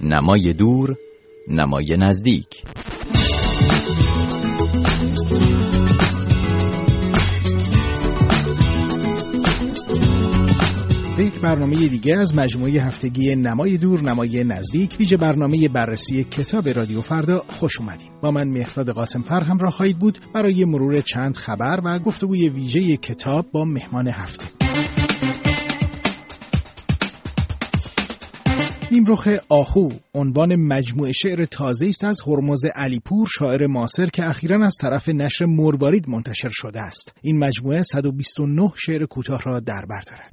نمای دور نمای نزدیک. یک برنامه دیگه از مجموعه هفتگی نمای دور نمای نزدیک ویژه برنامه بررسی کتاب رادیو فردا. خوش اومدیم با من مهداد قاسم فر همراه خواهید بود. برای مرور چند خبر و گفتگوی ویژه کتاب با مهمان هفته. نیمرخ آهو عنوان مجموعه شعر تازه است از هرمز علیپور شاعر معاصر که اخیرا از طرف نشر مروارید منتشر شده است. این مجموعه 129 شعر کوتاه را در بر دارد.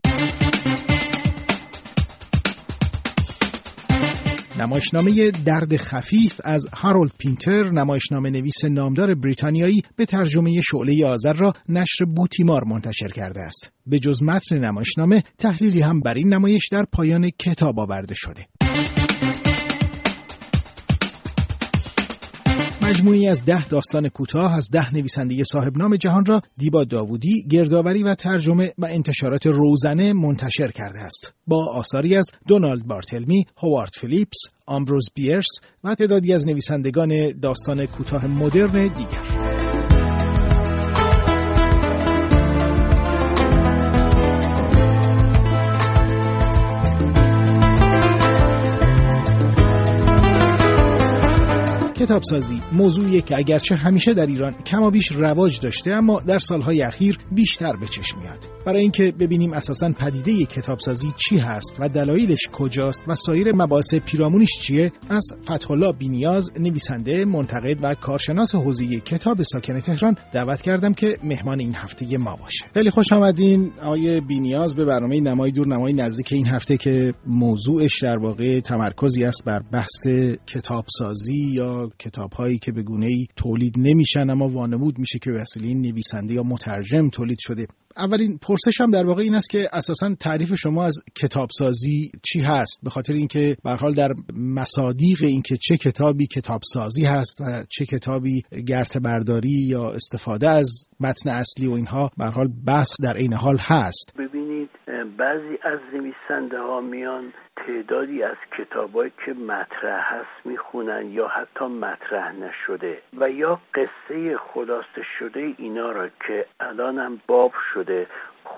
نمایشنامه درد خفیف از هارولد پینتر نمایشنامه نویس نامدار بریتانیایی به ترجمه شعله آذر را نشر بوتیمار منتشر کرده است. به جز متن نمایشنامه تحلیلی هم بر این نمایش در پایان کتاب آورده شده. مجموعی از ده داستان کوتاه از ده نویسنده صاحب نام جهان را دیبا داوودی گردآوری و ترجمه و انتشارات روزنه منتشر کرده است با آثاری از دونالد بارتلمی، هوارد فیلیپس، آمبروز بیرس و تعدادی از نویسندگان داستان کوتاه مدرن دیگر. کتابسازی موضوعی که اگرچه همیشه در ایران کما بیش رواج داشته اما در سالهای اخیر بیشتر به چشم میاد. برای اینکه ببینیم اساسا پدیده کتابسازی چی هست و دلایلش کجاست و سایر مباحث پیرامونش چیه از فتحالله بینیاز نویسنده منتقد و کارشناس حوزه کتاب ساکن تهران دعوت کردم که مهمان این هفته ما باشه. خیلی خوش آمدین آقای بینیاز به برنامه نمای دور نمای نزدیک این هفته که موضوعش در واقع تمرکزی است بر بحث کتابسازی یا کتاب هایی که به گونه ای تولید نمیشن اما وانمود میشه که وسیله نویسنده یا مترجم تولید شده. اولین پرسش هم در واقع این است که اساسا تعریف شما از کتابسازی چی هست؟ به خاطر اینکه به حال در مصادیق اینکه چه کتابی کتابسازی هست و چه کتابی گرت برداری یا استفاده از متن اصلی و اینها به حال بحث در عین حال هست. ببینید بعضی از نویسنده ها میان تعدادی از کتابایی که مطرح هست می‌خونن یا حتی مطرح نشده و یا قصه خلاصه شده اینا را که الانم باب شده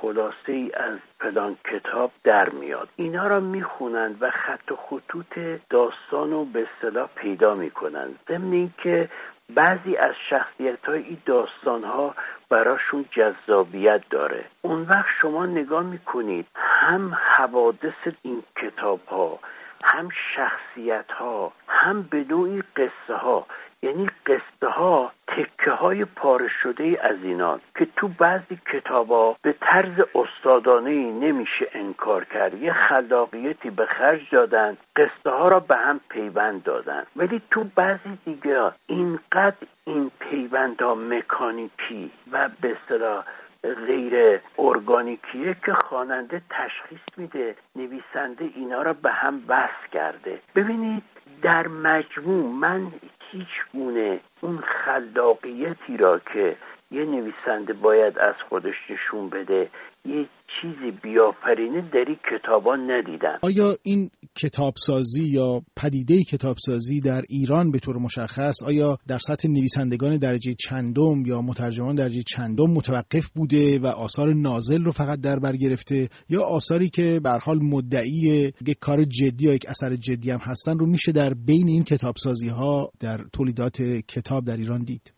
خلاصه ای از پلان کتاب در میاد. اینا را می‌خونند و خط و خطوط داستان رو به اصطلاح پیدا می‌کنن ضمن اینکه بعضی از شخصیت های این داستان ها براشون جذابیت داره. اون وقت شما نگاه می‌کنید هم حوادث این کتاب ها هم شخصیت ها هم به نوعی قصه ها یعنی قصه ها تکه های پاره شده از اینان که تو بعضی کتابا به طرز استادانه نمیشه انکار کرد. یه خلاقیتی به خرج دادن قصه ها را به هم پیوند دادن. ولی تو بعضی دیگه اینقدر این پیوند ها مکانیکی و به اصطلاح غیر ارگانیکیه که خواننده تشخیص میده نویسنده اینا را به هم وصل کرده. ببینید در مجموع من هیچ گونه اون خلاقیتی را که یه نویسنده باید از خودش نشون بده. یه چیزی بیافرینه در این کتابا ندیدم آیا این کتابسازی یا پدیده کتابسازی در ایران به طور مشخص آیا در سطح نویسندگان درجه چندم یا مترجمان درجه چندم متوقف بوده و آثار نازل رو فقط در بر گرفته؟ یا آثاری که به حال مدعی یک کار جدی یا یک اثر جدی هم هستن رو میشه در بین این کتابسازی ها در تولیدات کتاب در ایران دید؟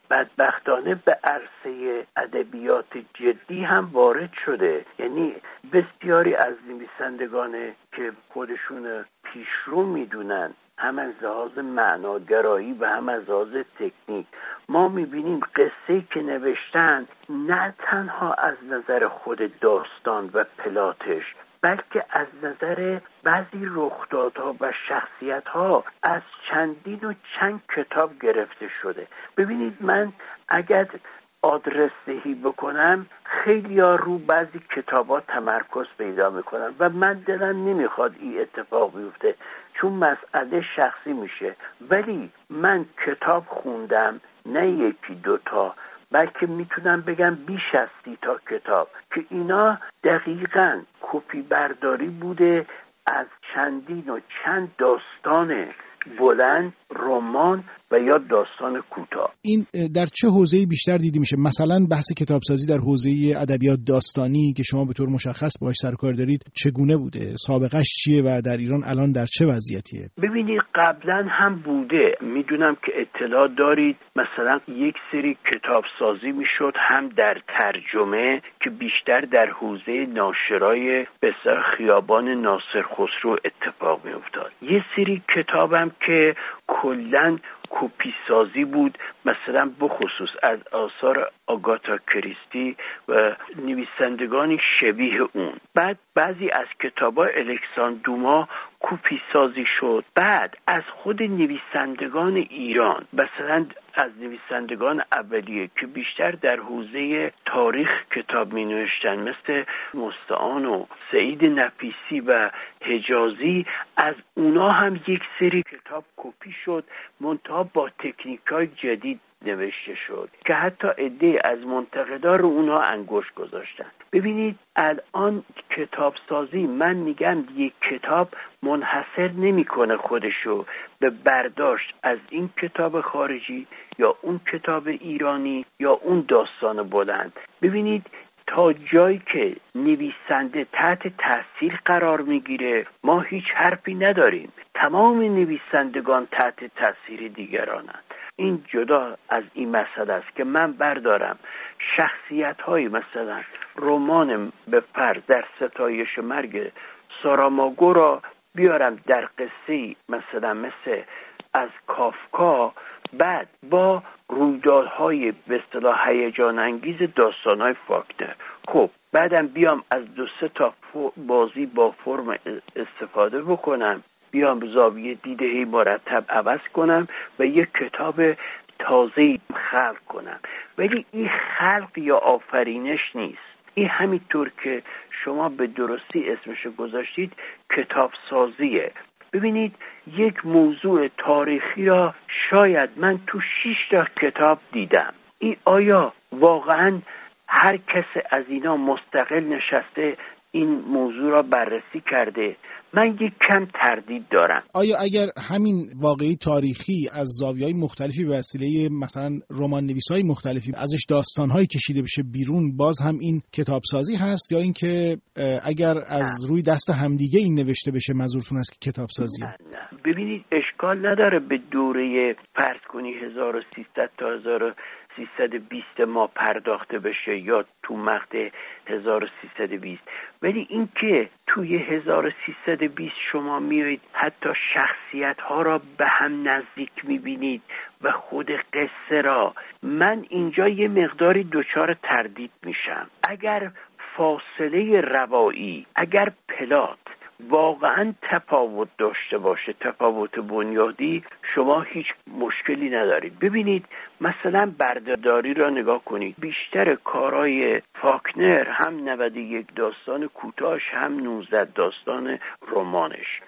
بدبختانه به عرصه ادبیات جدی هم وارد شده. یعنی بسیاری از نویسندگان که خودشون پیشرو می‌دونن هم از لحاظ معناگرایی و هم از لحاظ تکنیک ما می‌بینیم قصه که نوشتن نه تنها از نظر خود داستان و پلاتش بلکه از نظر بعضی رخدادها و شخصیتها از چندین و چند کتاب گرفته شده. ببینید من اگر آدرس دهی بکنم خیلی ها رو بعضی کتابا تمرکز پیدا می‌کنم و من دلم نمی‌خواد این اتفاق بیفته چون مسئله شخصی میشه. ولی من کتاب خوندم نه یکی دوتا. بلکه می‌تونم بگم بیش از سی تا کتاب که اینا دقیقا کپی برداری بوده از چندین و چند داستان بلند رمان و یا داستان کوتاه. این در چه حوزه‌ای بیشتر دیده میشه؟ مثلا بحث کتابسازی در حوزه ادبیات داستانی که شما به طور مشخص باش سرکار دارید چگونه بوده؟ سابقش چیه و در ایران الان در چه وضعیتیه؟ ببینید قبلا هم بوده. می‌دونم که اطلاع دارید. مثلا یک سری کتابسازی می‌شد هم در ترجمه که بیشتر در حوزه ناشرای بسیار خیابان ناصر خسرو اتفاق میافتاد. یه سری کتابم که کلا کپی سازی بود مثلا بخصوص از آثار آگاتا کریستی و نویسندگانی شبیه اون. بعد بعضی از کتاب الکساندوما کوپی سازی شد. بعد از خود نویسندگان ایران مثلا از نویسندگان اولیه که بیشتر در حوزه تاریخ کتاب می نوشتن مثل مستعان و سعید نفیسی و حجازی از اونا هم یک سری کتاب کپی شد منتها با تکنیک های جدید نوشته شد که حتی عده از منتقدار رو اونا انگوش گذاشتن. ببینید الان کتاب سازی من میگم یک کتاب منحصر نمی‌کنه خودشو به برداشت از این کتاب خارجی یا اون کتاب ایرانی یا اون داستان بلند. ببینید تا جایی که نویسنده تحت تاثیر قرار می‌گیره ما هیچ حرفی نداریم. تمام نویسندگان تحت تاثیر دیگرانند. این جدا از این مسئله است که من بردارم شخصیت های مثلا رمان به فرض در ستایش مرگ ساراماگو را بیارم در قصه مثلا مثل از کافکا بعد با رویدادهای به اصطلاح هیجان انگیز داستانهای فاکتر خب بعدم بیام از دو سه تا بازی با فرم استفاده بکنم. بیام زاویه دیده مرتب عوض کنم و یک کتاب تازه خلق کنم. ولی این خلق یا آفرینش نیست. این همینطور که شما به درستی اسمشو گذاشتید کتاب سازیه ببینید یک موضوع تاریخی را شاید من تو شیش تا کتاب دیدم. این آیا واقعا هر کس از اینا مستقل نشسته این موضوع را بررسی کرده. من یک کم تردید دارم. آیا اگر همین واقعی تاریخی از زاویه های مختلفی به وسیله مثلا رمان نویس های مختلفی ازش داستان های کشیده بشه بیرون باز هم این کتابسازی هست یا اینکه اگر از روی دست همدیگه این نوشته بشه منظورتون است که کتابسازی؟ نه نه. ببینید اشکال نداره به دوره فرض کنی 1300 تا 1320 ما پرداخته بشه یا تو مقطع 1320 ولی اینکه توی 1320 شما میایید حتی شخصیت ها را به هم نزدیک می‌بینید و خود قصه را. من اینجا یه مقداری دچار تردید میشم. اگر فاصله روایی اگر پلات واقعا تفاوت داشته باشه تفاوت بنیادی شما هیچ مشکلی ندارید. ببینید مثلا بردهداری را نگاه کنید. بیشتر کارهای فاکنر هم 91 داستان کوتاش هم 19 داستان رمانش.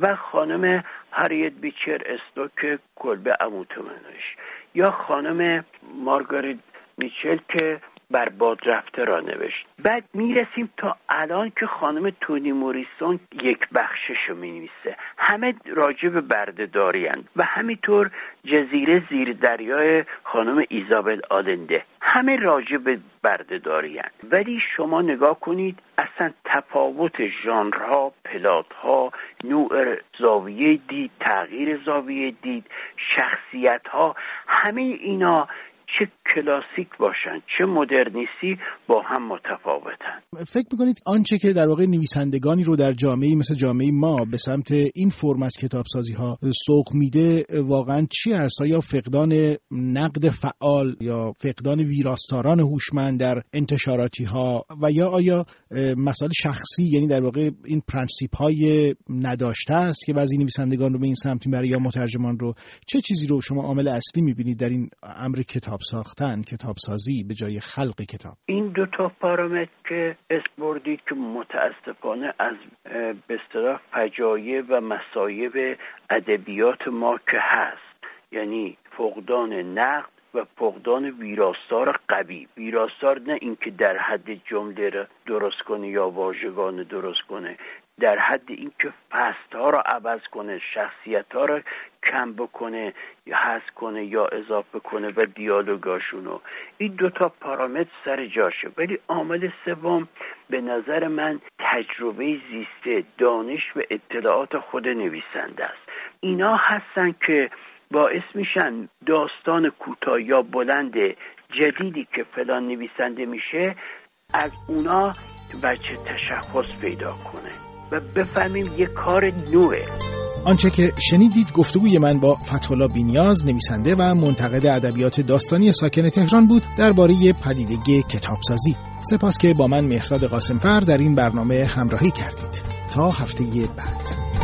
و خانم هریت بیچر استوک کلبه اموتمنش. یا خانم مارگاریت میچل که بر باد رفته را نوشت. بعد می‌رسیم تا الان که خانم تونی موریسون یک بخشش رو می‌نویسه. همه راجع به بردهداری و همینطور جزیره زیر دریای خانم ایزابل آلنده. همه راجع به بردهداری ولی شما نگاه کنید اصلا تفاوت ژانرها پلاتها نوع زاویه دید تغییر زاویه دید شخصیت ها همه اینا چه کلاسیک باشن چه مدرنیستی با هم متفاوتن. فکر می‌کنید آنچه که در واقع نویسندگانی رو در جامعه مثل جامعه ما به سمت این فرم از کتابسازی ها سوق میده واقعا چی هست؟ آیا فقدان نقد فعال یا فقدان ویراستاران هوشمند در انتشاراتی ها و یا آیا مسائل شخصی یعنی در واقع این پرنسیپ های نداشته است که بعضی نویسندگان رو به این سمت می‌بره یا مترجمان رو؟ چه چیزی رو شما عامل اصلی می‌بینید در این امر کتاب ساختن کتاب سازی به جای خلق کتاب؟ دو تا پارامتر که اسم که متاسفانه از به فجایع و مصایب ادبیات ما که هست. یعنی فقدان نقد و فقدان ویراستار قوی. ویراستار نه اینکه در حد جمله درست کنه یا واژگان درست کنه. در حد اینکه فست ها را عوض کنه شخصیت ها را کم بکنه یا حذف کنه یا اضافه کنه و دیالوگاشونو این دوتا پارامتر سر جاشه ولی عامل سوم به نظر من تجربه زیسته دانش و اطلاعات خود نویسنده است. اینا هستن که باعث میشن داستان کوتاه یا بلند جدیدی که فلان نویسنده میشه از اونا وجه تشخص پیدا کنه. و بفهمیم یه کار نوعه آنچه که شنیدید گفتگوی من با فتولا بینیاز نویسنده و منتقد ادبیات داستانی ساکن تهران بود درباره پدیدگی کتابسازی. سپاس که با من مهرداد قاسمفر در این برنامه همراهی کردید. تا هفته بعد.